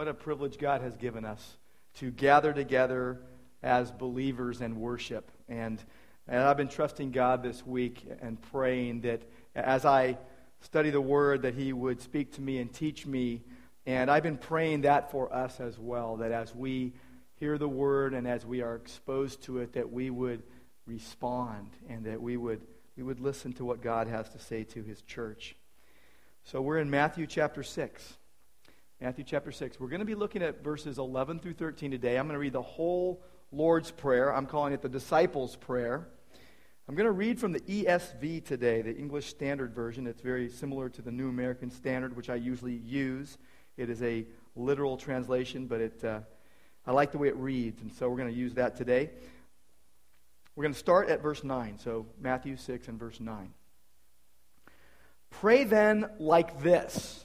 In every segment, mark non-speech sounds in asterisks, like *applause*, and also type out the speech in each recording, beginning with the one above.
What a privilege God has given us to gather together as believers and worship. And, and I've been trusting God this week and praying that as I study the Word, that He would speak to me and teach me. And I've been praying that for us as well, that as we hear the Word and as we are exposed to it, that we would respond and that we would, we would listen to what God has to say to His church. So we're in Matthew chapter 6. Matthew chapter 6. We're going to be looking at verses 11 through 13 today. I'm going to read the whole Lord's Prayer. I'm calling it the Disciples' Prayer. I'm going to read from the ESV today, the English Standard Version. It's very similar to the New American Standard, which I usually use. It is a literal translation, but it, uh, I like the way it reads, and so we're going to use that today. We're going to start at verse 9. So, Matthew 6 and verse 9. Pray then like this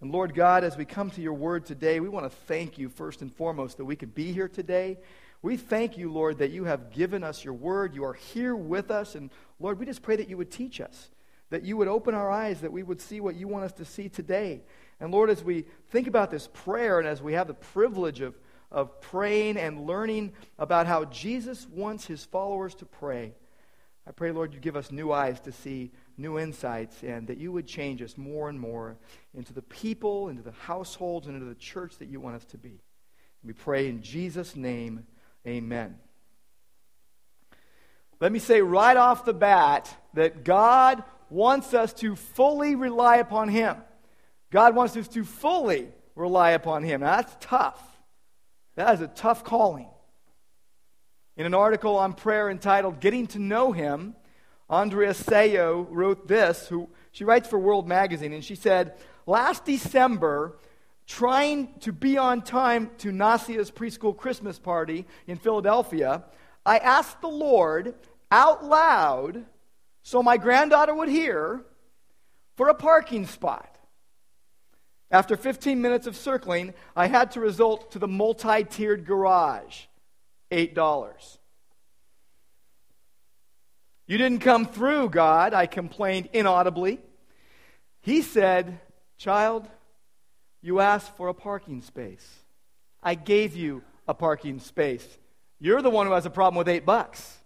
And Lord God, as we come to your word today, we want to thank you first and foremost that we could be here today. We thank you, Lord, that you have given us your word. You are here with us. And Lord, we just pray that you would teach us, that you would open our eyes, that we would see what you want us to see today. And Lord, as we think about this prayer and as we have the privilege of, of praying and learning about how Jesus wants his followers to pray, I pray, Lord, you give us new eyes to see new insights and that you would change us more and more into the people, into the households, and into the church that you want us to be. We pray in Jesus' name, amen. Let me say right off the bat that God wants us to fully rely upon Him. God wants us to fully rely upon Him. Now, that's tough. That is a tough calling. In an article on prayer entitled Getting to Know Him, Andrea Seu wrote this. Who, she writes for World Magazine, and she said, Last December, trying to be on time to Nasia's preschool Christmas party in Philadelphia, I asked the Lord out loud so my granddaughter would hear for a parking spot. After 15 minutes of circling, I had to resort to the multi tiered garage. $8. You didn't come through, God, I complained inaudibly. He said, Child, you asked for a parking space. I gave you a parking space. You're the one who has a problem with eight bucks.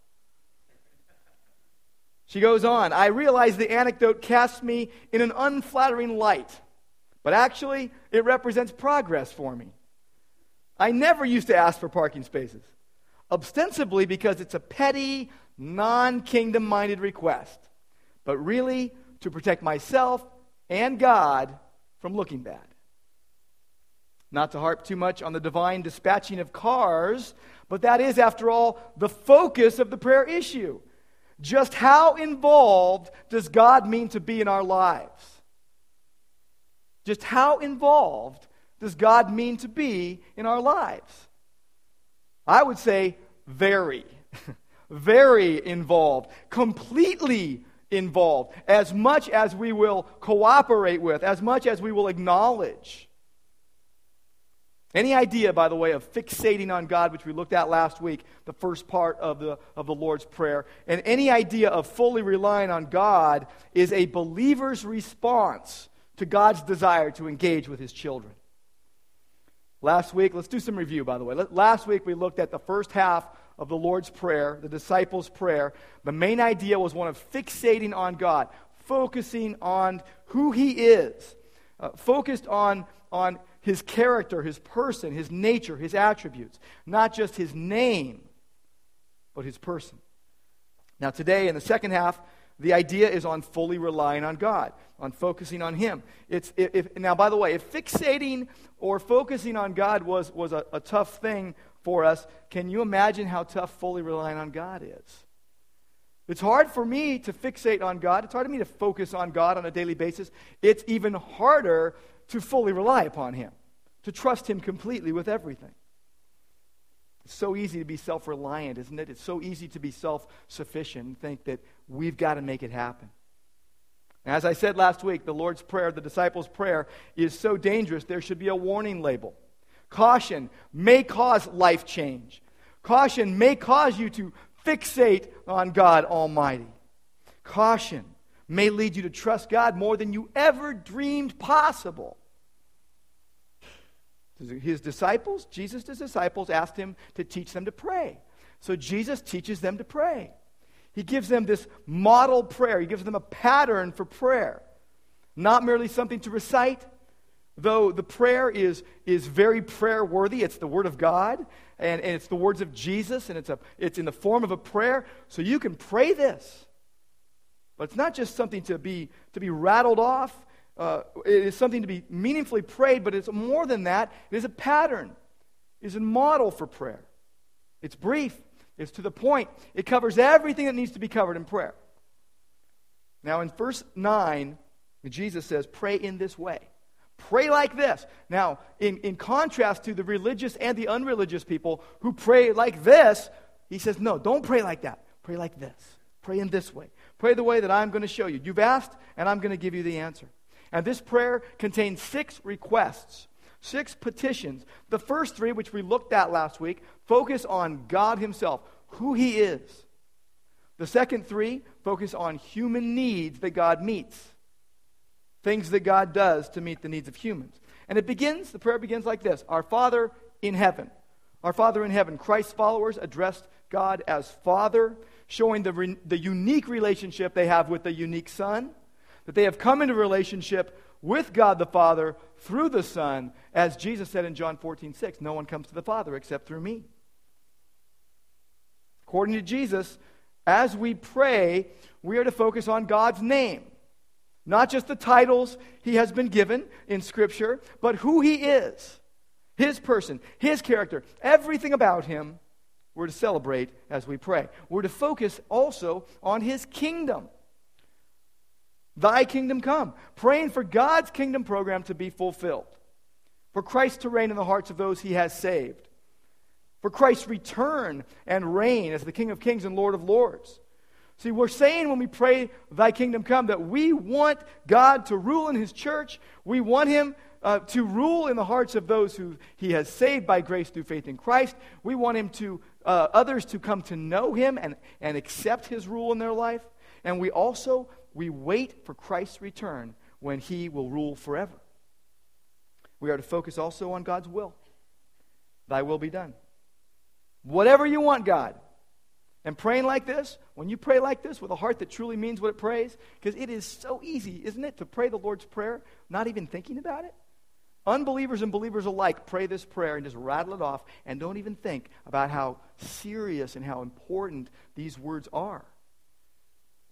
She goes on, I realize the anecdote casts me in an unflattering light, but actually, it represents progress for me. I never used to ask for parking spaces ostensibly because it's a petty, non kingdom minded request, but really to protect myself and God from looking bad. Not to harp too much on the divine dispatching of cars, but that is, after all, the focus of the prayer issue. Just how involved does God mean to be in our lives? Just how involved does God mean to be in our lives? I would say very, *laughs* very involved, completely involved, as much as we will cooperate with, as much as we will acknowledge. Any idea, by the way, of fixating on God, which we looked at last week, the first part of the, of the Lord's Prayer, and any idea of fully relying on God is a believer's response to God's desire to engage with his children. Last week, let's do some review, by the way. Last week, we looked at the first half of the Lord's Prayer, the disciples' prayer. The main idea was one of fixating on God, focusing on who He is, uh, focused on, on His character, His person, His nature, His attributes, not just His name, but His person. Now, today, in the second half, the idea is on fully relying on God, on focusing on Him. It's, if, now, by the way, if fixating or focusing on God was, was a, a tough thing for us, can you imagine how tough fully relying on God is? It's hard for me to fixate on God. It's hard for me to focus on God on a daily basis. It's even harder to fully rely upon Him, to trust Him completely with everything. It's so easy to be self reliant, isn't it? It's so easy to be self sufficient and think that we've got to make it happen. As I said last week, the Lord's Prayer, the disciples' prayer, is so dangerous, there should be a warning label. Caution may cause life change. Caution may cause you to fixate on God Almighty. Caution may lead you to trust God more than you ever dreamed possible. His disciples, Jesus' disciples, asked him to teach them to pray. So Jesus teaches them to pray. He gives them this model prayer, he gives them a pattern for prayer. Not merely something to recite, though the prayer is, is very prayer worthy. It's the Word of God, and, and it's the words of Jesus, and it's, a, it's in the form of a prayer. So you can pray this. But it's not just something to be, to be rattled off. Uh, it is something to be meaningfully prayed, but it's more than that. It is a pattern, it is a model for prayer. It's brief, it's to the point, it covers everything that needs to be covered in prayer. Now, in verse 9, Jesus says, Pray in this way. Pray like this. Now, in, in contrast to the religious and the unreligious people who pray like this, he says, No, don't pray like that. Pray like this. Pray in this way. Pray the way that I'm going to show you. You've asked, and I'm going to give you the answer. And this prayer contains six requests, six petitions. The first three, which we looked at last week, focus on God Himself, who He is. The second three focus on human needs that God meets, things that God does to meet the needs of humans. And it begins, the prayer begins like this Our Father in heaven. Our Father in heaven. Christ's followers addressed God as Father, showing the, re- the unique relationship they have with the unique Son that they have come into relationship with God the Father through the Son, as Jesus said in John 14, 6, no one comes to the Father except through me. According to Jesus, as we pray, we are to focus on God's name. Not just the titles he has been given in Scripture, but who he is, his person, his character, everything about him, we're to celebrate as we pray. We're to focus also on his kingdom. Thy kingdom come. Praying for God's kingdom program to be fulfilled. For Christ to reign in the hearts of those he has saved. For Christ's return and reign as the King of kings and Lord of lords. See, we're saying when we pray, Thy kingdom come, that we want God to rule in His church. We want Him uh, to rule in the hearts of those who He has saved by grace through faith in Christ. We want Him to, uh, others to come to know Him and, and accept His rule in their life. And we also we wait for Christ's return when he will rule forever. We are to focus also on God's will. Thy will be done. Whatever you want, God. And praying like this, when you pray like this with a heart that truly means what it prays, because it is so easy, isn't it, to pray the Lord's Prayer not even thinking about it? Unbelievers and believers alike pray this prayer and just rattle it off and don't even think about how serious and how important these words are.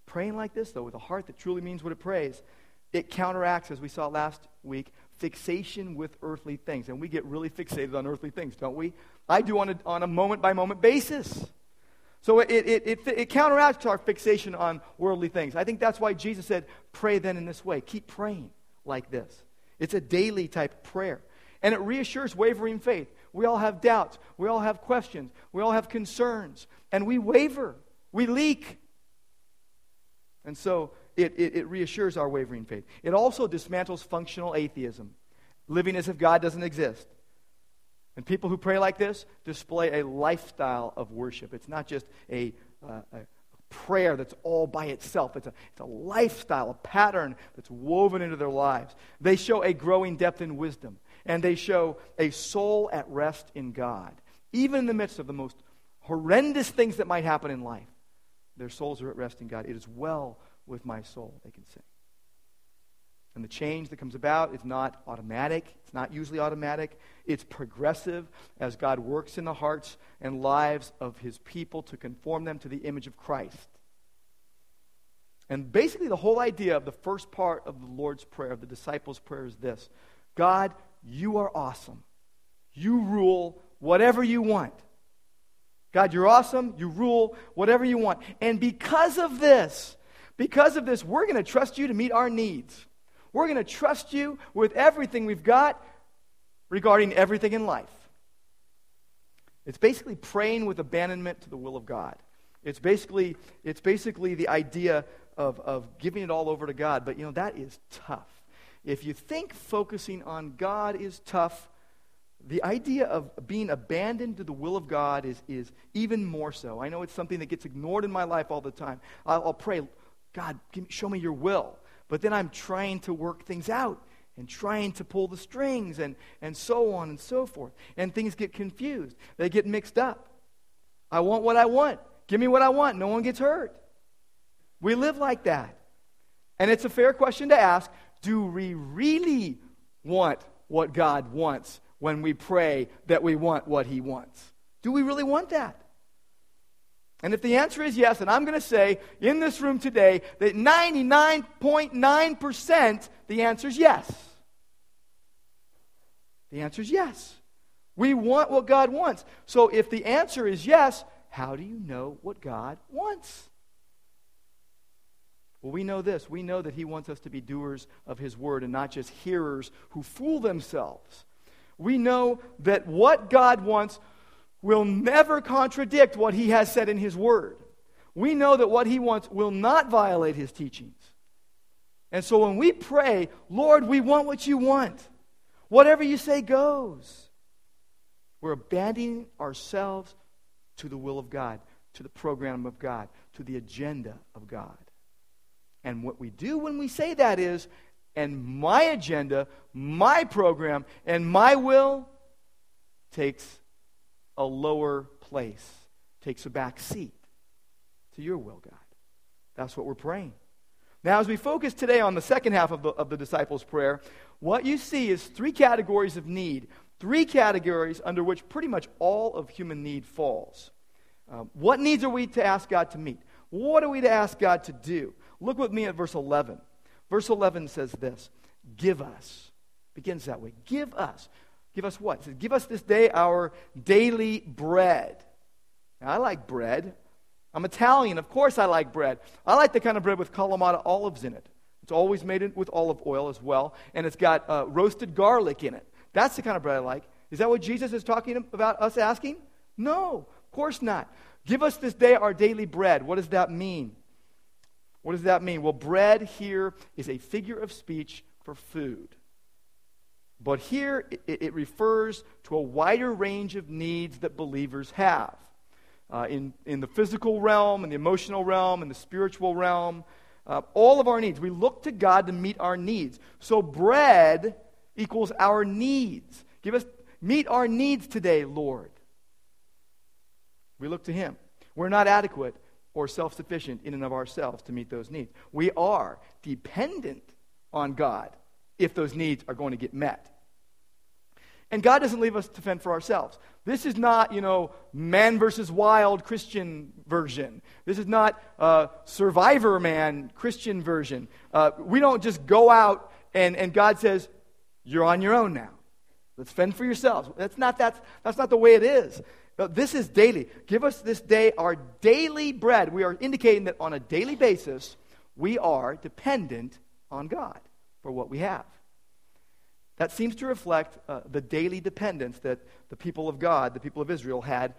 Praying like this, though, with a heart that truly means what it prays, it counteracts, as we saw last week, fixation with earthly things. And we get really fixated on earthly things, don't we? I do on a, on a moment by moment basis. So it, it, it, it, counteracts our fixation on worldly things. I think that's why Jesus said, pray then in this way. Keep praying like this. It's a daily type prayer. And it reassures wavering faith. We all have doubts. We all have questions. We all have concerns. And we waver. We leak. And so it, it, it, reassures our wavering faith. It also dismantles functional atheism, living as if God doesn't exist. And people who pray like this display a lifestyle of worship. It's not just a, uh, a prayer that's all by itself, it's a, it's a lifestyle, a pattern that's woven into their lives. They show a growing depth in wisdom, and they show a soul at rest in God. Even in the midst of the most horrendous things that might happen in life, their souls are at rest in God. It is well with my soul, they can say. And the change that comes about is not automatic. It's not usually automatic. It's progressive as God works in the hearts and lives of his people to conform them to the image of Christ. And basically, the whole idea of the first part of the Lord's Prayer, of the disciples' prayer, is this God, you are awesome. You rule whatever you want. God, you're awesome. You rule whatever you want. And because of this, because of this, we're going to trust you to meet our needs. We're going to trust you with everything we've got regarding everything in life. It's basically praying with abandonment to the will of God. It's basically, it's basically the idea of, of giving it all over to God. But, you know, that is tough. If you think focusing on God is tough, the idea of being abandoned to the will of God is, is even more so. I know it's something that gets ignored in my life all the time. I'll, I'll pray, God, me, show me your will. But then I'm trying to work things out and trying to pull the strings and, and so on and so forth. And things get confused, they get mixed up. I want what I want. Give me what I want. No one gets hurt. We live like that. And it's a fair question to ask do we really want what God wants when we pray that we want what He wants? Do we really want that? And if the answer is yes, and I'm going to say in this room today that 99.9% the answer is yes. The answer is yes. We want what God wants. So if the answer is yes, how do you know what God wants? Well, we know this. We know that He wants us to be doers of His word and not just hearers who fool themselves. We know that what God wants will never contradict what he has said in his word. We know that what he wants will not violate his teachings. And so when we pray, Lord, we want what you want, whatever you say goes, we're abandoning ourselves to the will of God, to the program of God, to the agenda of God. And what we do when we say that is, and my agenda, my program, and my will takes a lower place, takes a back seat to your will, God. That's what we're praying. Now, as we focus today on the second half of the, of the disciples' prayer, what you see is three categories of need, three categories under which pretty much all of human need falls. Um, what needs are we to ask God to meet? What are we to ask God to do? Look with me at verse 11. Verse 11 says this Give us. Begins that way. Give us. Give us what? It says, Give us this day our daily bread. Now, I like bread. I'm Italian. Of course, I like bread. I like the kind of bread with Kalamata olives in it. It's always made with olive oil as well, and it's got uh, roasted garlic in it. That's the kind of bread I like. Is that what Jesus is talking about us asking? No, of course not. Give us this day our daily bread. What does that mean? What does that mean? Well, bread here is a figure of speech for food. But here it, it refers to a wider range of needs that believers have. Uh, in, in the physical realm, in the emotional realm, in the spiritual realm, uh, all of our needs. We look to God to meet our needs. So bread equals our needs. Give us, meet our needs today, Lord. We look to Him. We're not adequate or self sufficient in and of ourselves to meet those needs. We are dependent on God if those needs are going to get met. And God doesn't leave us to fend for ourselves. This is not, you know, man versus wild Christian version. This is not uh, survivor man Christian version. Uh, we don't just go out and, and God says, you're on your own now. Let's fend for yourselves. That's not, that's, that's not the way it is. This is daily. Give us this day our daily bread. We are indicating that on a daily basis, we are dependent on God for what we have. That seems to reflect uh, the daily dependence that the people of God, the people of Israel, had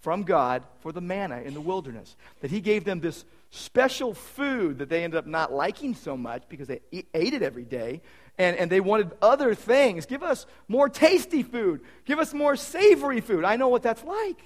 from God for the manna in the wilderness. That He gave them this special food that they ended up not liking so much because they ate it every day, and, and they wanted other things. Give us more tasty food, give us more savory food. I know what that's like.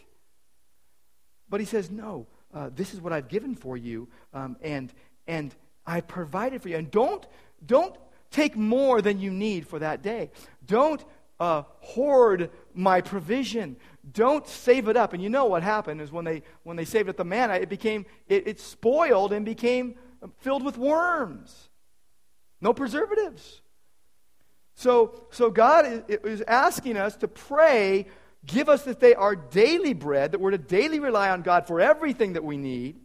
But He says, No, uh, this is what I've given for you, um, and, and I provided for you. And don't, don't take more than you need for that day. Don't uh, hoard my provision. Don't save it up. And you know what happened is when they when they saved up the manna, it became it, it spoiled and became filled with worms. No preservatives. So so God is, is asking us to pray, give us this day our daily bread, that we're to daily rely on God for everything that we need.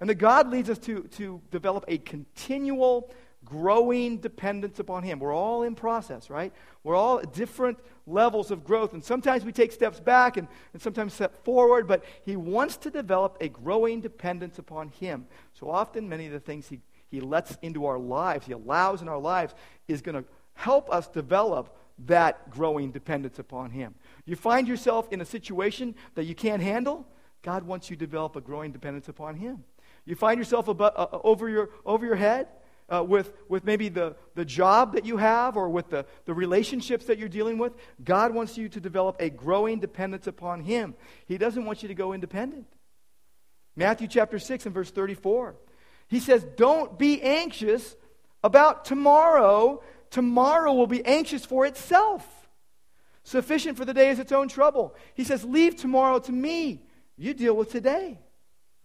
And that God leads us to, to develop a continual growing dependence upon Him. We're all in process, right? We're all at different levels of growth. And sometimes we take steps back and, and sometimes step forward, but He wants to develop a growing dependence upon Him. So often, many of the things He, he lets into our lives, He allows in our lives, is going to help us develop that growing dependence upon Him. You find yourself in a situation that you can't handle, God wants you to develop a growing dependence upon Him. You find yourself about, uh, over, your, over your head uh, with, with maybe the, the job that you have or with the, the relationships that you're dealing with. God wants you to develop a growing dependence upon Him. He doesn't want you to go independent. Matthew chapter 6 and verse 34. He says, Don't be anxious about tomorrow. Tomorrow will be anxious for itself. Sufficient for the day is its own trouble. He says, Leave tomorrow to me. You deal with today.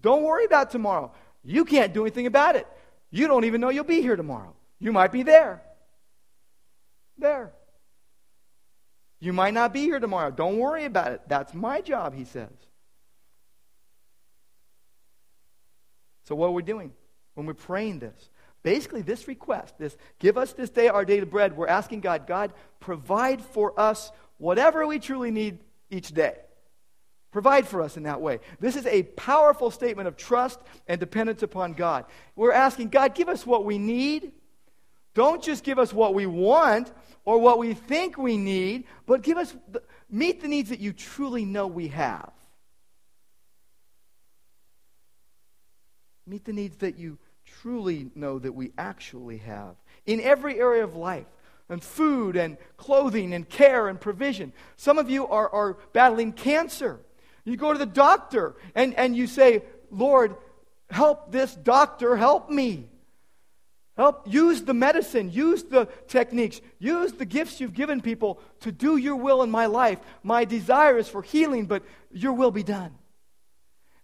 Don't worry about tomorrow. You can't do anything about it. You don't even know you'll be here tomorrow. You might be there. There. You might not be here tomorrow. Don't worry about it. That's my job, he says. So, what are we doing when we're praying this? Basically, this request, this give us this day our daily bread, we're asking God, God, provide for us whatever we truly need each day. Provide for us in that way. This is a powerful statement of trust and dependence upon God. We're asking, God, give us what we need. Don't just give us what we want or what we think we need, but give us, the, meet the needs that you truly know we have. Meet the needs that you truly know that we actually have in every area of life and food and clothing and care and provision. Some of you are, are battling cancer. You go to the doctor and, and you say, Lord, help this doctor help me. Help use the medicine, use the techniques, use the gifts you've given people to do your will in my life. My desire is for healing, but your will be done.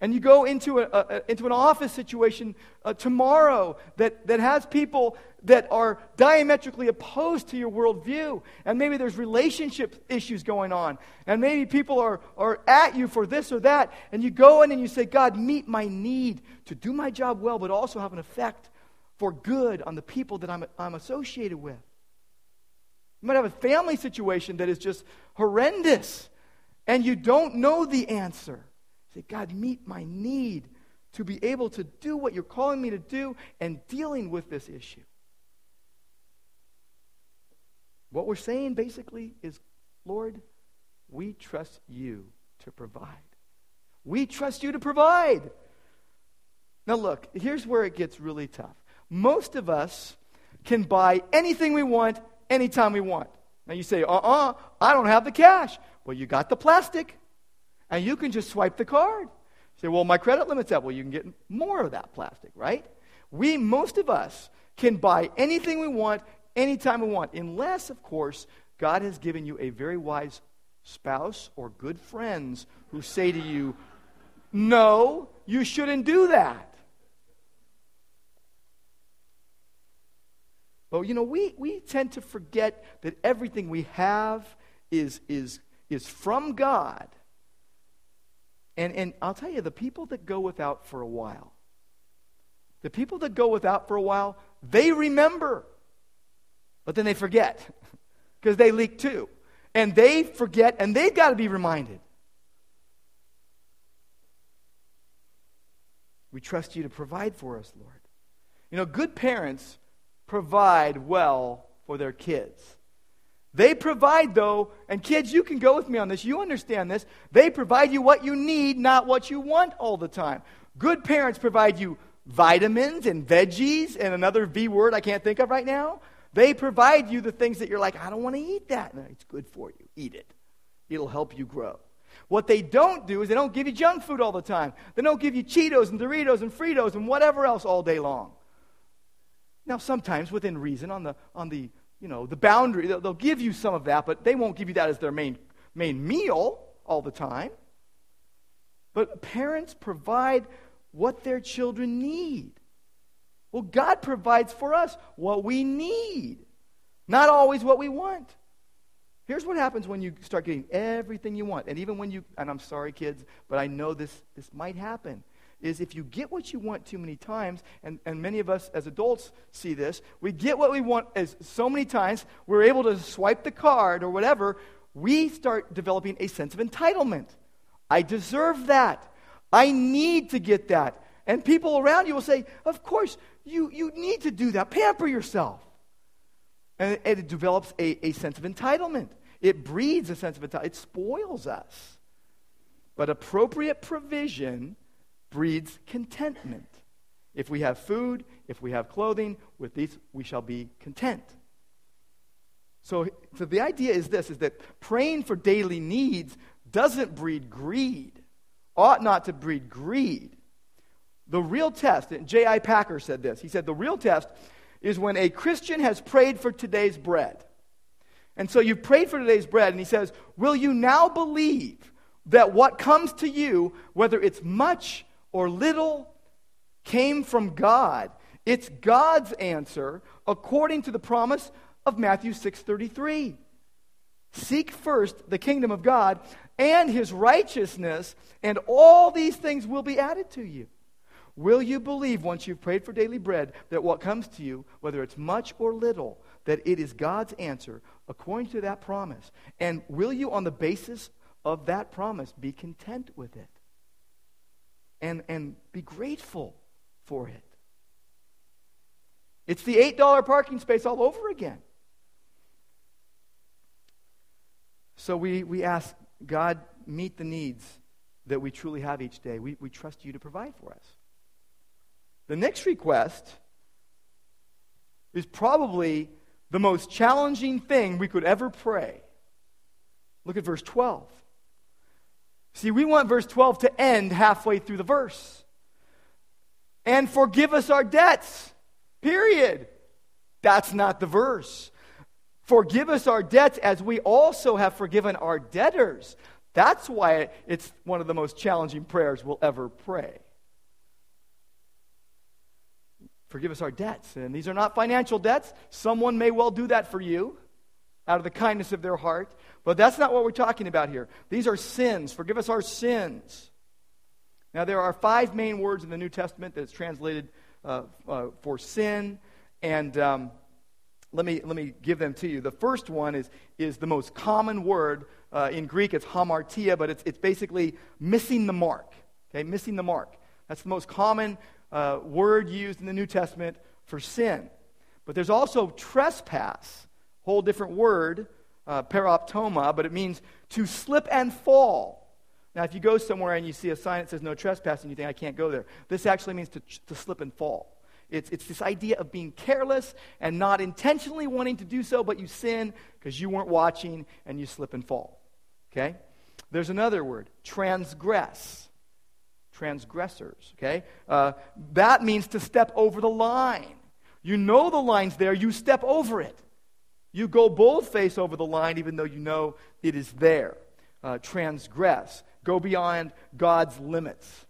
And you go into, a, a into an office situation uh, tomorrow that, that has people that are diametrically opposed to your worldview. And maybe there's relationship issues going on. And maybe people are, are at you for this or that. And you go in and you say, God, meet my need to do my job well, but also have an effect for good on the people that I'm, I'm associated with. You might have a family situation that is just horrendous, and you don't know the answer. Say, God, meet my need to be able to do what you're calling me to do and dealing with this issue. What we're saying basically is, Lord, we trust you to provide. We trust you to provide. Now, look, here's where it gets really tough. Most of us can buy anything we want anytime we want. Now, you say, uh uh-uh, uh I don't have the cash. Well, you got the plastic and you can just swipe the card. Say, well, my credit limit's up. Well, you can get more of that plastic, right? We, most of us, can buy anything we want anytime we want, unless, of course, God has given you a very wise spouse or good friends who say to you, no, you shouldn't do that. But you know, we, we tend to forget that everything we have is, is, is from God and, and I'll tell you, the people that go without for a while, the people that go without for a while, they remember, but then they forget *laughs* because they leak too. And they forget, and they've got to be reminded. We trust you to provide for us, Lord. You know, good parents provide well for their kids. They provide, though, and kids, you can go with me on this. You understand this. They provide you what you need, not what you want all the time. Good parents provide you vitamins and veggies and another V word I can't think of right now. They provide you the things that you're like, I don't want to eat that. No, it's good for you. Eat it, it'll help you grow. What they don't do is they don't give you junk food all the time. They don't give you Cheetos and Doritos and Fritos and whatever else all day long. Now, sometimes within reason, on the, on the you know, the boundary. They'll, they'll give you some of that, but they won't give you that as their main, main meal all the time. But parents provide what their children need. Well, God provides for us what we need, not always what we want. Here's what happens when you start getting everything you want. And even when you, and I'm sorry, kids, but I know this, this might happen is if you get what you want too many times, and, and many of us as adults see this, we get what we want as so many times, we're able to swipe the card or whatever, we start developing a sense of entitlement. I deserve that. I need to get that. And people around you will say, Of course, you, you need to do that. Pamper yourself. And it develops a, a sense of entitlement. It breeds a sense of entitlement. It spoils us. But appropriate provision breeds contentment. If we have food, if we have clothing, with these we shall be content. So, so the idea is this is that praying for daily needs doesn't breed greed, ought not to breed greed. The real test, and J.I. Packer said this. He said, The real test is when a Christian has prayed for today's bread. And so you've prayed for today's bread, and he says, Will you now believe that what comes to you, whether it's much or little, came from God? It's God's answer according to the promise of Matthew 6:33. Seek first the kingdom of God and his righteousness, and all these things will be added to you. Will you believe once you've prayed for daily bread that what comes to you, whether it's much or little, that it is God's answer according to that promise? And will you, on the basis of that promise, be content with it? And, and be grateful for it? It's the $8 parking space all over again. So we, we ask, God, meet the needs that we truly have each day. We, we trust you to provide for us. The next request is probably the most challenging thing we could ever pray. Look at verse 12. See, we want verse 12 to end halfway through the verse. And forgive us our debts, period. That's not the verse. Forgive us our debts as we also have forgiven our debtors. That's why it's one of the most challenging prayers we'll ever pray. Forgive us our debts. And these are not financial debts. Someone may well do that for you out of the kindness of their heart. But that's not what we're talking about here. These are sins. Forgive us our sins. Now, there are five main words in the New Testament that's translated uh, uh, for sin. And um, let, me, let me give them to you. The first one is, is the most common word. Uh, in Greek, it's hamartia, but it's, it's basically missing the mark. Okay, missing the mark. That's the most common uh, word used in the New Testament for sin. But there's also trespass, whole different word, uh, paraptoma, but it means to slip and fall. Now, if you go somewhere and you see a sign that says no trespassing, you think, I can't go there. This actually means to, to slip and fall. It's, it's this idea of being careless and not intentionally wanting to do so, but you sin because you weren't watching and you slip and fall. Okay? There's another word, transgress transgressors. Okay? Uh, that means to step over the line. You know the line's there, you step over it. You go bold face over the line even though you know it is there. Uh, transgress. Go beyond God's limits.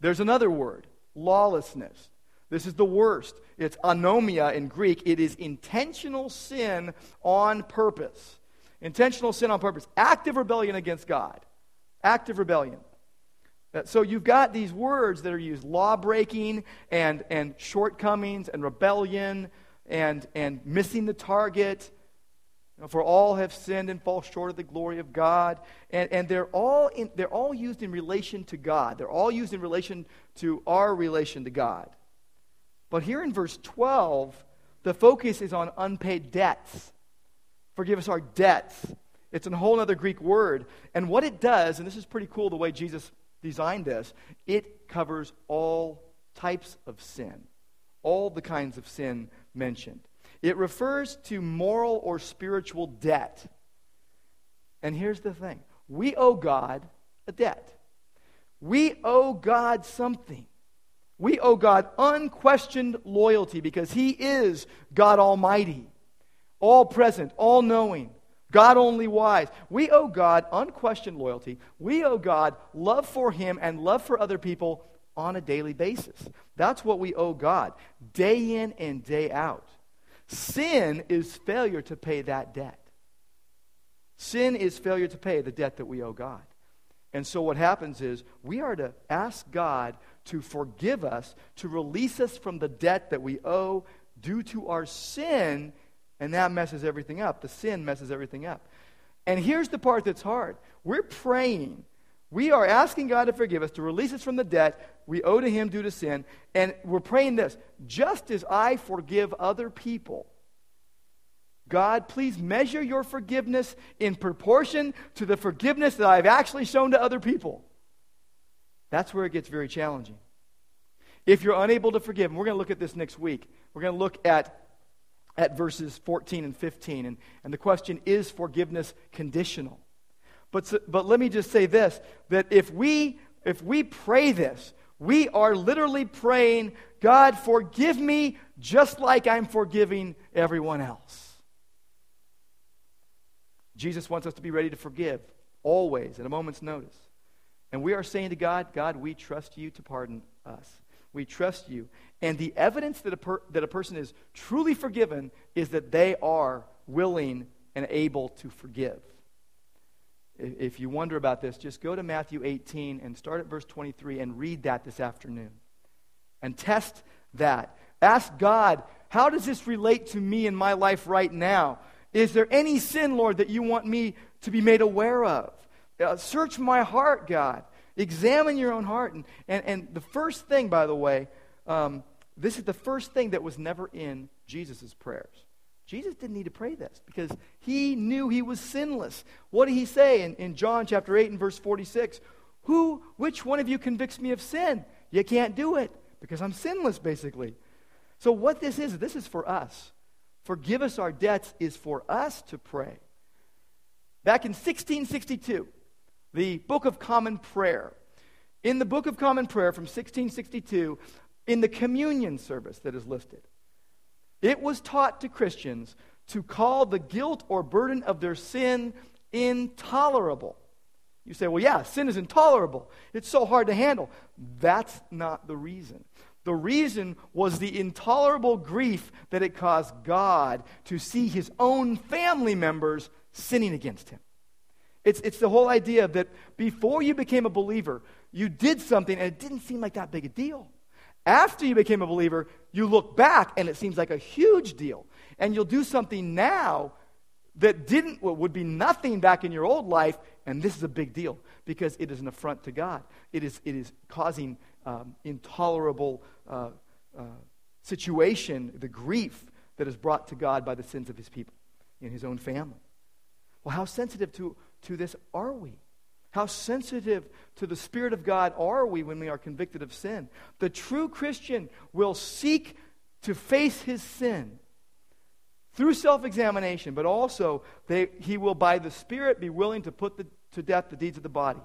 There's another word lawlessness. This is the worst. It's anomia in Greek. It is intentional sin on purpose. Intentional sin on purpose. Active rebellion against God. Active rebellion. Uh, so you've got these words that are used law breaking and, and shortcomings and rebellion and, and missing the target. You know, for all have sinned and fall short of the glory of God. And, and they're, all in, they're all used in relation to God. They're all used in relation to our relation to God. But here in verse 12, the focus is on unpaid debts. Forgive us our debts. It's a whole other Greek word. And what it does, and this is pretty cool the way Jesus designed this, it covers all types of sin, all the kinds of sin mentioned. It refers to moral or spiritual debt. And here's the thing we owe God a debt. We owe God something. We owe God unquestioned loyalty because He is God Almighty, all present, all knowing, God only wise. We owe God unquestioned loyalty. We owe God love for Him and love for other people on a daily basis. That's what we owe God, day in and day out. Sin is failure to pay that debt. Sin is failure to pay the debt that we owe God. And so what happens is we are to ask God to forgive us, to release us from the debt that we owe due to our sin and that messes everything up. The sin messes everything up. And here's the part that's hard we're praying. We are asking God to forgive us, to release us from the debt we owe to Him due to sin. And we're praying this just as I forgive other people, God, please measure your forgiveness in proportion to the forgiveness that I've actually shown to other people. That's where it gets very challenging. If you're unable to forgive, and we're going to look at this next week, we're going to look at, at verses 14 and 15. And, and the question is forgiveness conditional? But, but let me just say this that if we, if we pray this, we are literally praying, God, forgive me just like I'm forgiving everyone else. Jesus wants us to be ready to forgive always at a moment's notice. And we are saying to God, God, we trust you to pardon us. We trust you. And the evidence that a, per, that a person is truly forgiven is that they are willing and able to forgive. If you wonder about this, just go to Matthew 18 and start at verse 23 and read that this afternoon. And test that. Ask God, how does this relate to me in my life right now? Is there any sin, Lord, that you want me to be made aware of? Uh, search my heart, God. Examine your own heart. And, and, and the first thing, by the way, um, this is the first thing that was never in Jesus' prayers. Jesus didn't need to pray this because he knew he was sinless. What did he say in, in John chapter 8 and verse 46? Who, which one of you convicts me of sin? You can't do it because I'm sinless, basically. So, what this is, this is for us. Forgive us our debts is for us to pray. Back in 1662, the Book of Common Prayer. In the Book of Common Prayer from 1662, in the communion service that is listed, it was taught to Christians to call the guilt or burden of their sin intolerable. You say, well, yeah, sin is intolerable. It's so hard to handle. That's not the reason. The reason was the intolerable grief that it caused God to see his own family members sinning against him. It's, it's the whole idea that before you became a believer, you did something and it didn't seem like that big a deal. After you became a believer, you look back and it seems like a huge deal. And you'll do something now that didn't would be nothing back in your old life, and this is a big deal because it is an affront to God. It is, it is causing um, intolerable uh, uh, situation, the grief that is brought to God by the sins of his people in his own family. Well, how sensitive to, to this are we? How sensitive to the Spirit of God are we when we are convicted of sin? The true Christian will seek to face his sin through self examination, but also they, he will, by the Spirit, be willing to put the, to death the deeds of the body.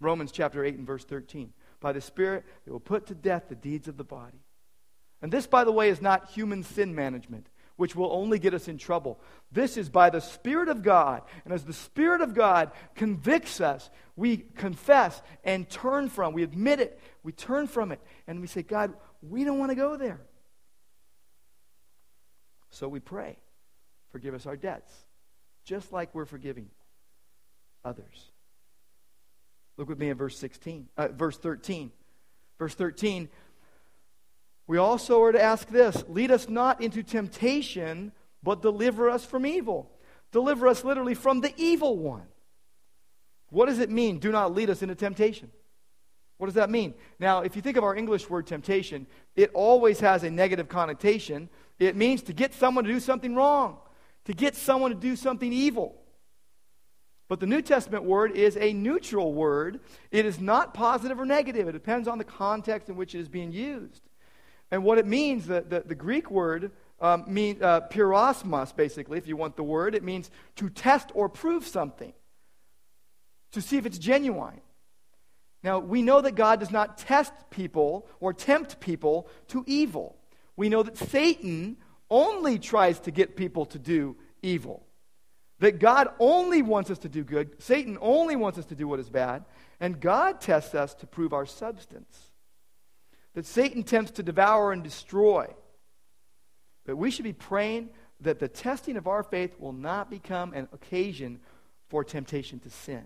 Romans chapter 8 and verse 13. By the Spirit, they will put to death the deeds of the body. And this, by the way, is not human sin management, which will only get us in trouble. This is by the Spirit of God. And as the Spirit of God convicts us, we confess and turn from. We admit it. We turn from it. And we say, God, we don't want to go there. So we pray, forgive us our debts, just like we're forgiving others. Look with me in verse 16, uh, verse 13. Verse 13, we also are to ask this lead us not into temptation, but deliver us from evil. Deliver us literally from the evil one. What does it mean, do not lead us into temptation? What does that mean? Now, if you think of our English word temptation, it always has a negative connotation. It means to get someone to do something wrong, to get someone to do something evil. But the New Testament word is a neutral word. It is not positive or negative. It depends on the context in which it is being used. And what it means, the, the, the Greek word um, means uh, peirasmos, basically, if you want the word. It means to test or prove something, to see if it's genuine. Now, we know that God does not test people or tempt people to evil. We know that Satan only tries to get people to do evil. That God only wants us to do good, Satan only wants us to do what is bad, and God tests us to prove our substance. That Satan tempts to devour and destroy. But we should be praying that the testing of our faith will not become an occasion for temptation to sin.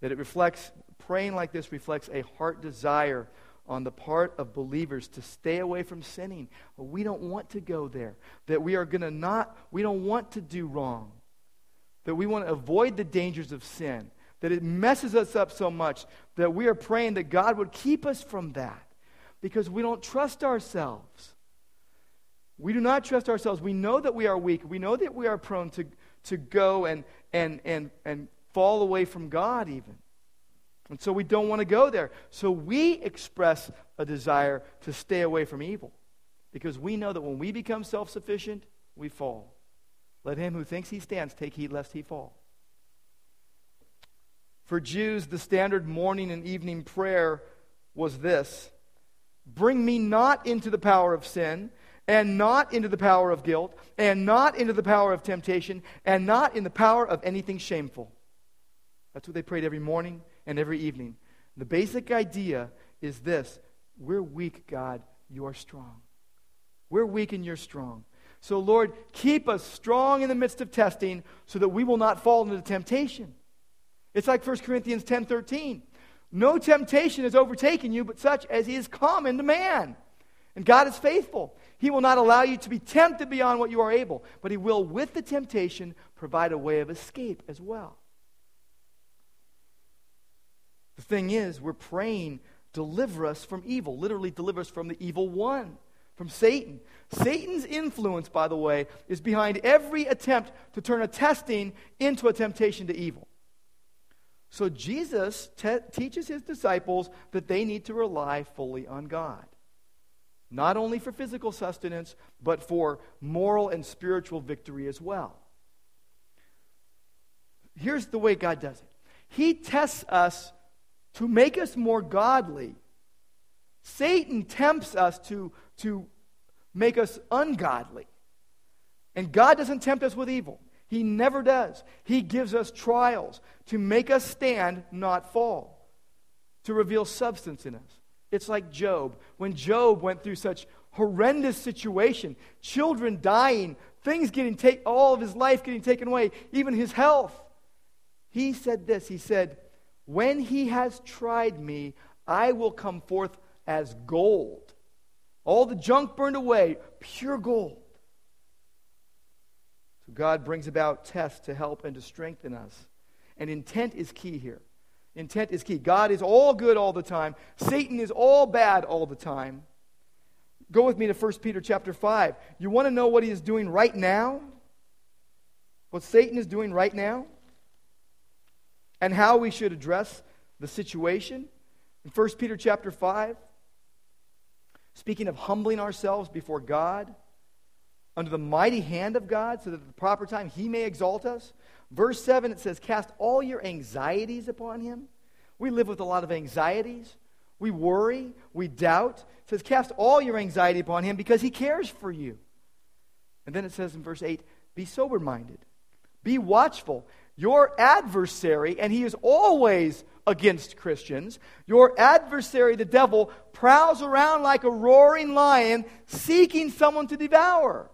That it reflects, praying like this reflects a heart desire on the part of believers to stay away from sinning. We don't want to go there. That we are going to not, we don't want to do wrong. That we want to avoid the dangers of sin. That it messes us up so much that we are praying that God would keep us from that because we don't trust ourselves. We do not trust ourselves. We know that we are weak. We know that we are prone to, to go and, and, and, and fall away from God, even. And so we don't want to go there. So we express a desire to stay away from evil because we know that when we become self sufficient, we fall. Let him who thinks he stands take heed lest he fall. For Jews, the standard morning and evening prayer was this Bring me not into the power of sin, and not into the power of guilt, and not into the power of temptation, and not in the power of anything shameful. That's what they prayed every morning and every evening. The basic idea is this We're weak, God, you're strong. We're weak and you're strong. So, Lord, keep us strong in the midst of testing so that we will not fall into temptation. It's like 1 Corinthians 10 13. No temptation has overtaken you, but such as is common to man. And God is faithful. He will not allow you to be tempted beyond what you are able, but He will, with the temptation, provide a way of escape as well. The thing is, we're praying, deliver us from evil, literally, deliver us from the evil one, from Satan. Satan's influence, by the way, is behind every attempt to turn a testing into a temptation to evil. So Jesus te- teaches his disciples that they need to rely fully on God. Not only for physical sustenance, but for moral and spiritual victory as well. Here's the way God does it He tests us to make us more godly. Satan tempts us to, to make us ungodly. And God doesn't tempt us with evil. He never does. He gives us trials to make us stand, not fall, to reveal substance in us. It's like Job. When Job went through such horrendous situation, children dying, things getting taken, all of his life getting taken away, even his health. He said this. He said, "When he has tried me, I will come forth as gold. All the junk burned away, pure gold." God brings about tests to help and to strengthen us. And intent is key here. Intent is key. God is all good all the time. Satan is all bad all the time. Go with me to 1 Peter chapter 5. You want to know what he is doing right now? What Satan is doing right now? And how we should address the situation? In 1 Peter chapter 5, speaking of humbling ourselves before God, under the mighty hand of God, so that at the proper time he may exalt us. Verse 7, it says, Cast all your anxieties upon him. We live with a lot of anxieties. We worry. We doubt. It says, Cast all your anxiety upon him because he cares for you. And then it says in verse 8, Be sober minded, be watchful. Your adversary, and he is always against Christians, your adversary, the devil, prowls around like a roaring lion seeking someone to devour.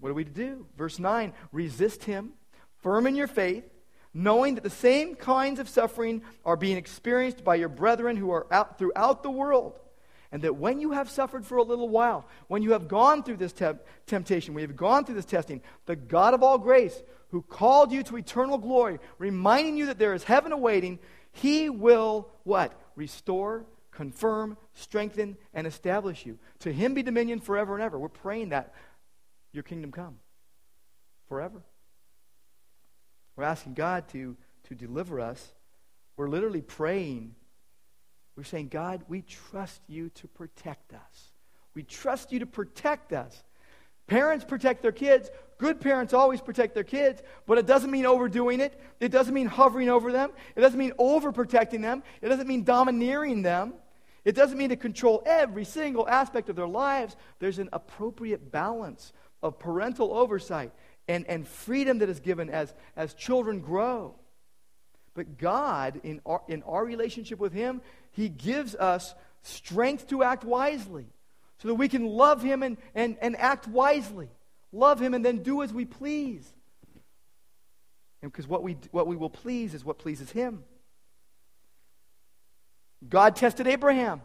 What are we to do? Verse 9 resist him, firm in your faith, knowing that the same kinds of suffering are being experienced by your brethren who are out throughout the world. And that when you have suffered for a little while, when you have gone through this te- temptation, you have gone through this testing, the God of all grace, who called you to eternal glory, reminding you that there is heaven awaiting, he will what? Restore, confirm, strengthen, and establish you. To him be dominion forever and ever. We're praying that your kingdom come forever. We're asking God to, to deliver us. We're literally praying. We're saying, God, we trust you to protect us. We trust you to protect us. Parents protect their kids. Good parents always protect their kids, but it doesn't mean overdoing it. It doesn't mean hovering over them. It doesn't mean overprotecting them. It doesn't mean domineering them. It doesn't mean to control every single aspect of their lives. There's an appropriate balance of parental oversight and, and freedom that is given as, as children grow. But God, in our, in our relationship with Him, He gives us strength to act wisely so that we can love Him and, and, and act wisely. Love Him and then do as we please. And because what we, what we will please is what pleases Him. God tested Abraham.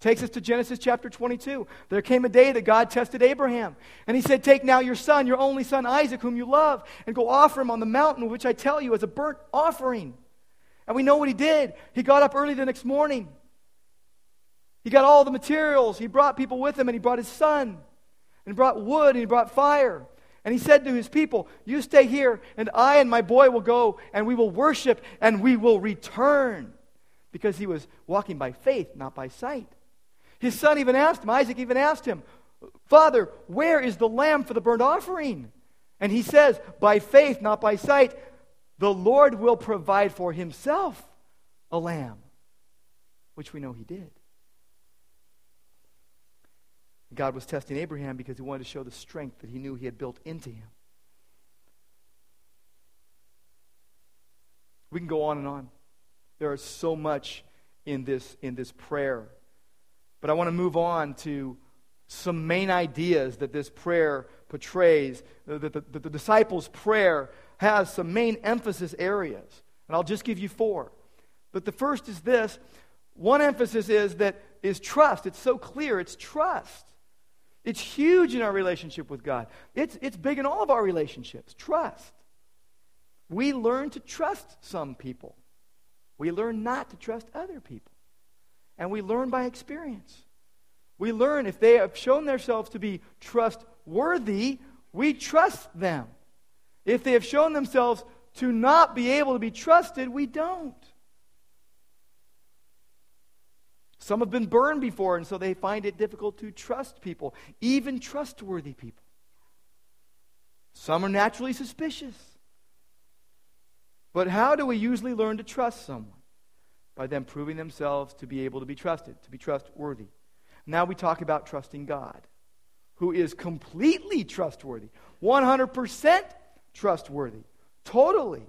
Takes us to Genesis chapter 22. There came a day that God tested Abraham. And he said, Take now your son, your only son Isaac, whom you love, and go offer him on the mountain which I tell you as a burnt offering. And we know what he did. He got up early the next morning. He got all the materials. He brought people with him, and he brought his son, and he brought wood, and he brought fire. And he said to his people, You stay here, and I and my boy will go, and we will worship, and we will return. Because he was walking by faith, not by sight. His son even asked him, Isaac even asked him, Father, where is the lamb for the burnt offering? And he says, By faith, not by sight, the Lord will provide for himself a lamb, which we know he did. God was testing Abraham because he wanted to show the strength that he knew he had built into him. We can go on and on. There is so much in this, in this prayer. But I want to move on to some main ideas that this prayer portrays, that the, the, the disciples' prayer has some main emphasis areas. And I'll just give you four. But the first is this one emphasis is that is trust. It's so clear, it's trust. It's huge in our relationship with God. It's, it's big in all of our relationships. Trust. We learn to trust some people. We learn not to trust other people. And we learn by experience. We learn if they have shown themselves to be trustworthy, we trust them. If they have shown themselves to not be able to be trusted, we don't. Some have been burned before, and so they find it difficult to trust people, even trustworthy people. Some are naturally suspicious. But how do we usually learn to trust someone? By them proving themselves to be able to be trusted, to be trustworthy. Now we talk about trusting God, who is completely trustworthy, 100% trustworthy, totally.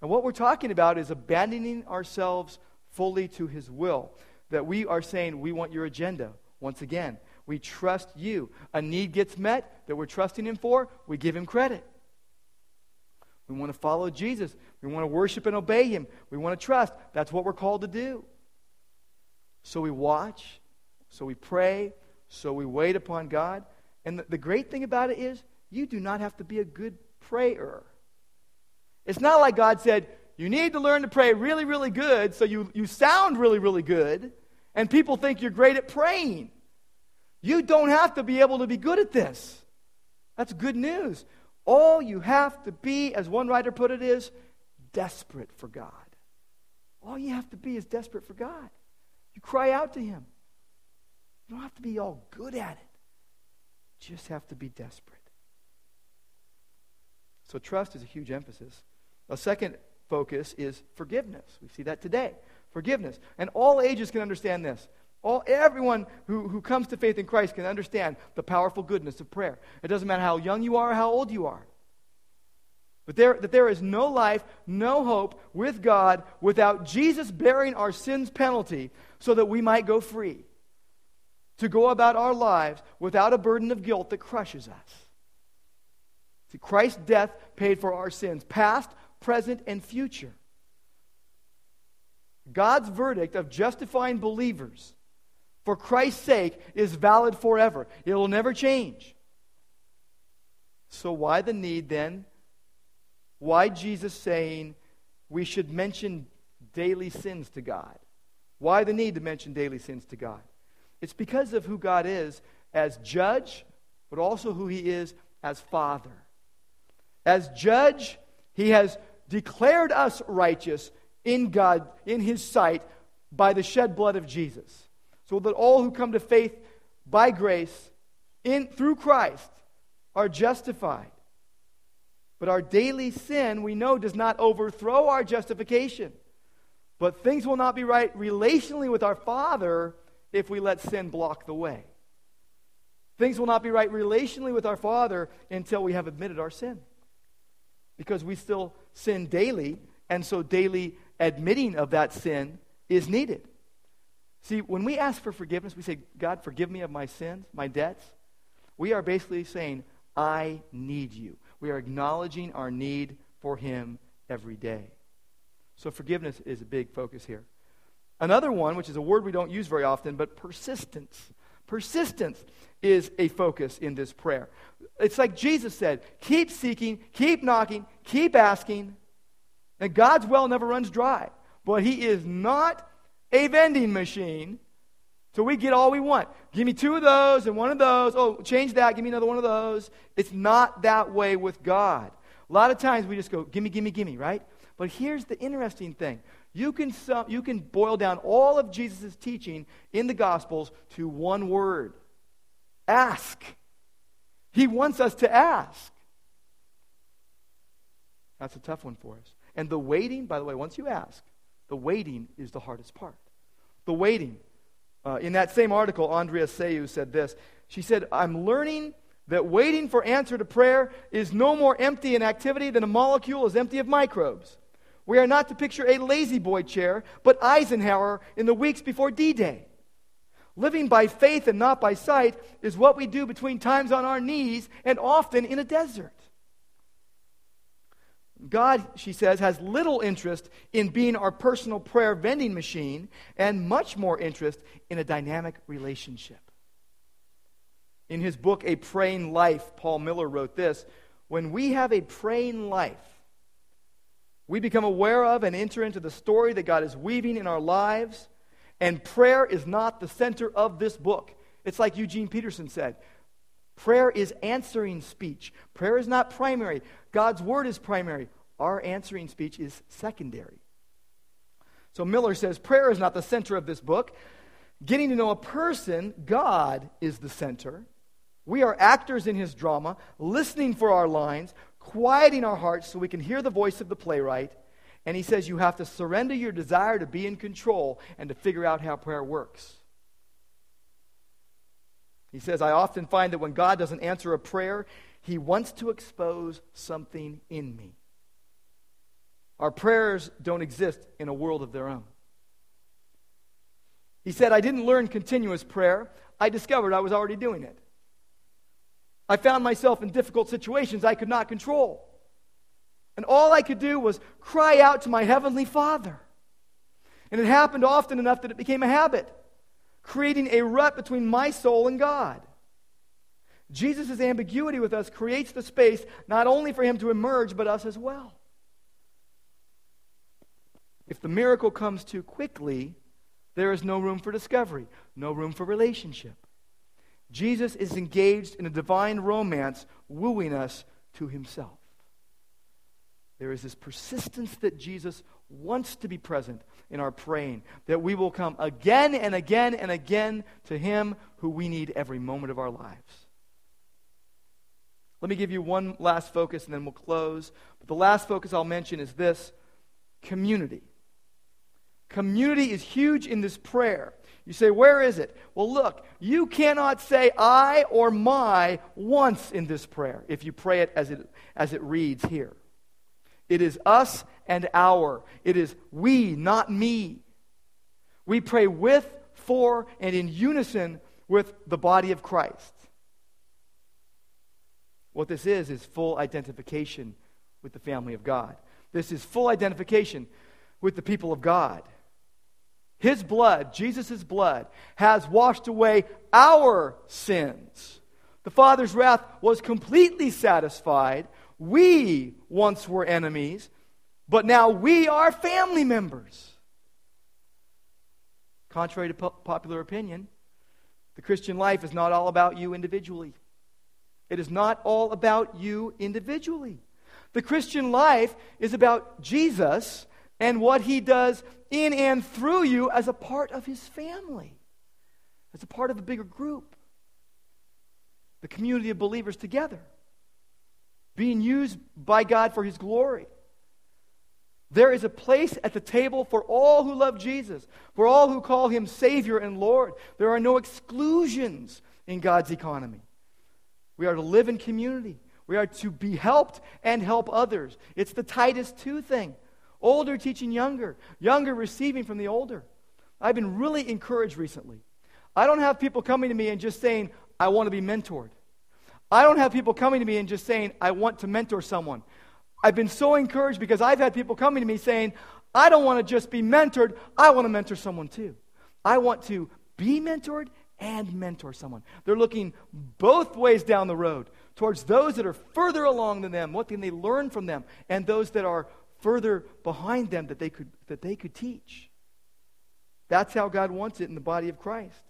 And what we're talking about is abandoning ourselves fully to his will that we are saying, we want your agenda. Once again, we trust you. A need gets met that we're trusting him for, we give him credit. We want to follow Jesus. We want to worship and obey him. We want to trust. That's what we're called to do. So we watch, so we pray, so we wait upon God. And the, the great thing about it is, you do not have to be a good prayer. It's not like God said, you need to learn to pray really, really good so you, you sound really, really good, and people think you're great at praying. You don't have to be able to be good at this. That's good news. All you have to be, as one writer put it, is desperate for God. All you have to be is desperate for God. You cry out to Him. You don't have to be all good at it, you just have to be desperate. So, trust is a huge emphasis. A second focus is forgiveness. We see that today. Forgiveness. And all ages can understand this. All, everyone who, who comes to faith in Christ can understand the powerful goodness of prayer. It doesn't matter how young you are or how old you are. But there, that there is no life, no hope with God without Jesus bearing our sin's penalty so that we might go free. To go about our lives without a burden of guilt that crushes us. See, Christ's death paid for our sins, past, present, and future. God's verdict of justifying believers for Christ's sake is valid forever. It will never change. So, why the need then? Why Jesus saying we should mention daily sins to God? Why the need to mention daily sins to God? It's because of who God is as judge, but also who he is as father. As judge, he has declared us righteous in God, in His sight, by the shed blood of Jesus. So that all who come to faith by grace in, through Christ are justified. But our daily sin, we know, does not overthrow our justification. But things will not be right relationally with our Father if we let sin block the way. Things will not be right relationally with our Father until we have admitted our sin because we still sin daily, and so daily admitting of that sin is needed. See, when we ask for forgiveness, we say, God, forgive me of my sins, my debts. We are basically saying, I need you. We are acknowledging our need for Him every day. So forgiveness is a big focus here. Another one, which is a word we don't use very often, but persistence. Persistence is a focus in this prayer. It's like Jesus said keep seeking, keep knocking, keep asking. And God's well never runs dry. But He is not a vending machine So we get all we want. Give me two of those and one of those. Oh, change that. Give me another one of those. It's not that way with God. A lot of times we just go, gimme, gimme, gimme, right? But here's the interesting thing. You can, sum, you can boil down all of Jesus' teaching in the Gospels to one word ask. He wants us to ask. That's a tough one for us. And the waiting, by the way, once you ask, the waiting is the hardest part. The waiting. Uh, in that same article, Andrea Seu said this. She said, I'm learning that waiting for answer to prayer is no more empty an activity than a molecule is empty of microbes. We are not to picture a La-Z-Boy chair, but Eisenhower in the weeks before D Day. Living by faith and not by sight is what we do between times on our knees and often in a desert. God, she says, has little interest in being our personal prayer vending machine and much more interest in a dynamic relationship. In his book, A Praying Life, Paul Miller wrote this When we have a praying life, we become aware of and enter into the story that God is weaving in our lives, and prayer is not the center of this book. It's like Eugene Peterson said Prayer is answering speech. Prayer is not primary. God's word is primary. Our answering speech is secondary. So Miller says prayer is not the center of this book. Getting to know a person, God, is the center. We are actors in his drama, listening for our lines, quieting our hearts so we can hear the voice of the playwright. And he says you have to surrender your desire to be in control and to figure out how prayer works. He says, I often find that when God doesn't answer a prayer, he wants to expose something in me. Our prayers don't exist in a world of their own. He said, I didn't learn continuous prayer. I discovered I was already doing it. I found myself in difficult situations I could not control. And all I could do was cry out to my Heavenly Father. And it happened often enough that it became a habit creating a rut between my soul and God. Jesus' ambiguity with us creates the space not only for him to emerge, but us as well. If the miracle comes too quickly, there is no room for discovery, no room for relationship. Jesus is engaged in a divine romance, wooing us to himself. There is this persistence that Jesus wants to be present in our praying, that we will come again and again and again to Him who we need every moment of our lives. Let me give you one last focus and then we'll close. But the last focus I'll mention is this community. Community is huge in this prayer. You say, where is it? Well, look, you cannot say I or my once in this prayer if you pray it as it, as it reads here. It is us and our. It is we, not me. We pray with, for, and in unison with the body of Christ. What this is, is full identification with the family of God. This is full identification with the people of God. His blood, Jesus' blood, has washed away our sins. The Father's wrath was completely satisfied we once were enemies, but now we are family members. Contrary to po- popular opinion, the Christian life is not all about you individually. It is not all about you individually. The Christian life is about Jesus and what he does in and through you as a part of his family, as a part of a bigger group, the community of believers together being used by God for his glory. There is a place at the table for all who love Jesus, for all who call him Savior and Lord. There are no exclusions in God's economy. We are to live in community. We are to be helped and help others. It's the Titus 2 thing. Older teaching younger, younger receiving from the older. I've been really encouraged recently. I don't have people coming to me and just saying, I want to be mentored. I don't have people coming to me and just saying, I want to mentor someone. I've been so encouraged because I've had people coming to me saying, I don't want to just be mentored, I want to mentor someone too. I want to be mentored and mentor someone. They're looking both ways down the road towards those that are further along than them, what can they learn from them, and those that are further behind them that they could, that they could teach. That's how God wants it in the body of Christ.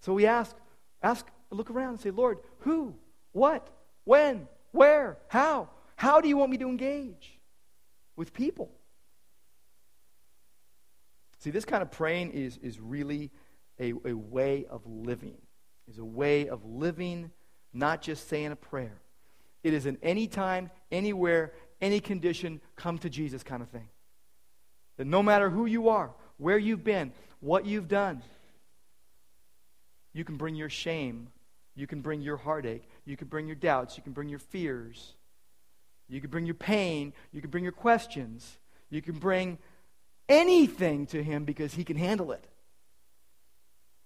So we ask, ask, look around and say, Lord, who, what, when, where, how? How do you want me to engage with people? See, this kind of praying is, is really a, a way of living, is a way of living, not just saying a prayer. It is an anytime, anywhere, any condition, come to Jesus kind of thing. That no matter who you are, where you've been, what you've done, you can bring your shame, you can bring your heartache, you can bring your doubts, you can bring your fears, you can bring your pain, you can bring your questions, you can bring anything to Him because He can handle it.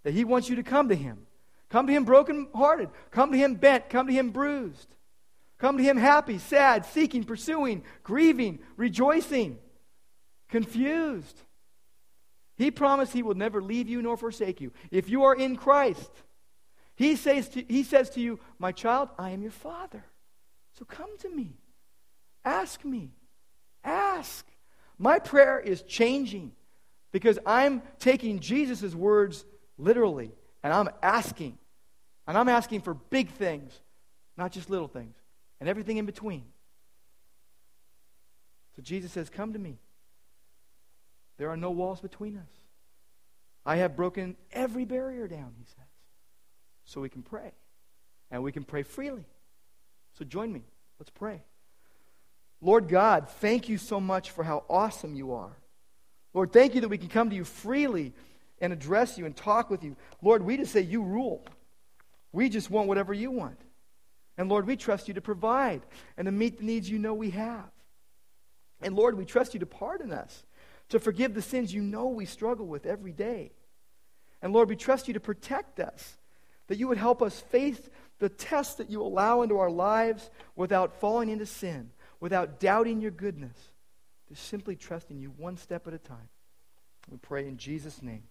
That He wants you to come to Him. Come to Him brokenhearted. Come to Him bent. Come to Him bruised. Come to Him happy, sad, seeking, pursuing, grieving, rejoicing, confused. He promised He will never leave you nor forsake you. If you are in Christ, He says to, he says to you, My child, I am your Father. So come to me. Ask me. Ask. My prayer is changing because I'm taking Jesus' words literally and I'm asking. And I'm asking for big things, not just little things, and everything in between. So Jesus says, Come to me. There are no walls between us. I have broken every barrier down, he says. So we can pray. And we can pray freely. So join me. Let's pray. Lord God, thank you so much for how awesome you are. Lord, thank you that we can come to you freely and address you and talk with you. Lord, we just say you rule. We just want whatever you want. And Lord, we trust you to provide and to meet the needs you know we have. And Lord, we trust you to pardon us, to forgive the sins you know we struggle with every day. And Lord, we trust you to protect us, that you would help us face the tests that you allow into our lives without falling into sin, without doubting your goodness, just simply trusting you one step at a time. We pray in Jesus' name.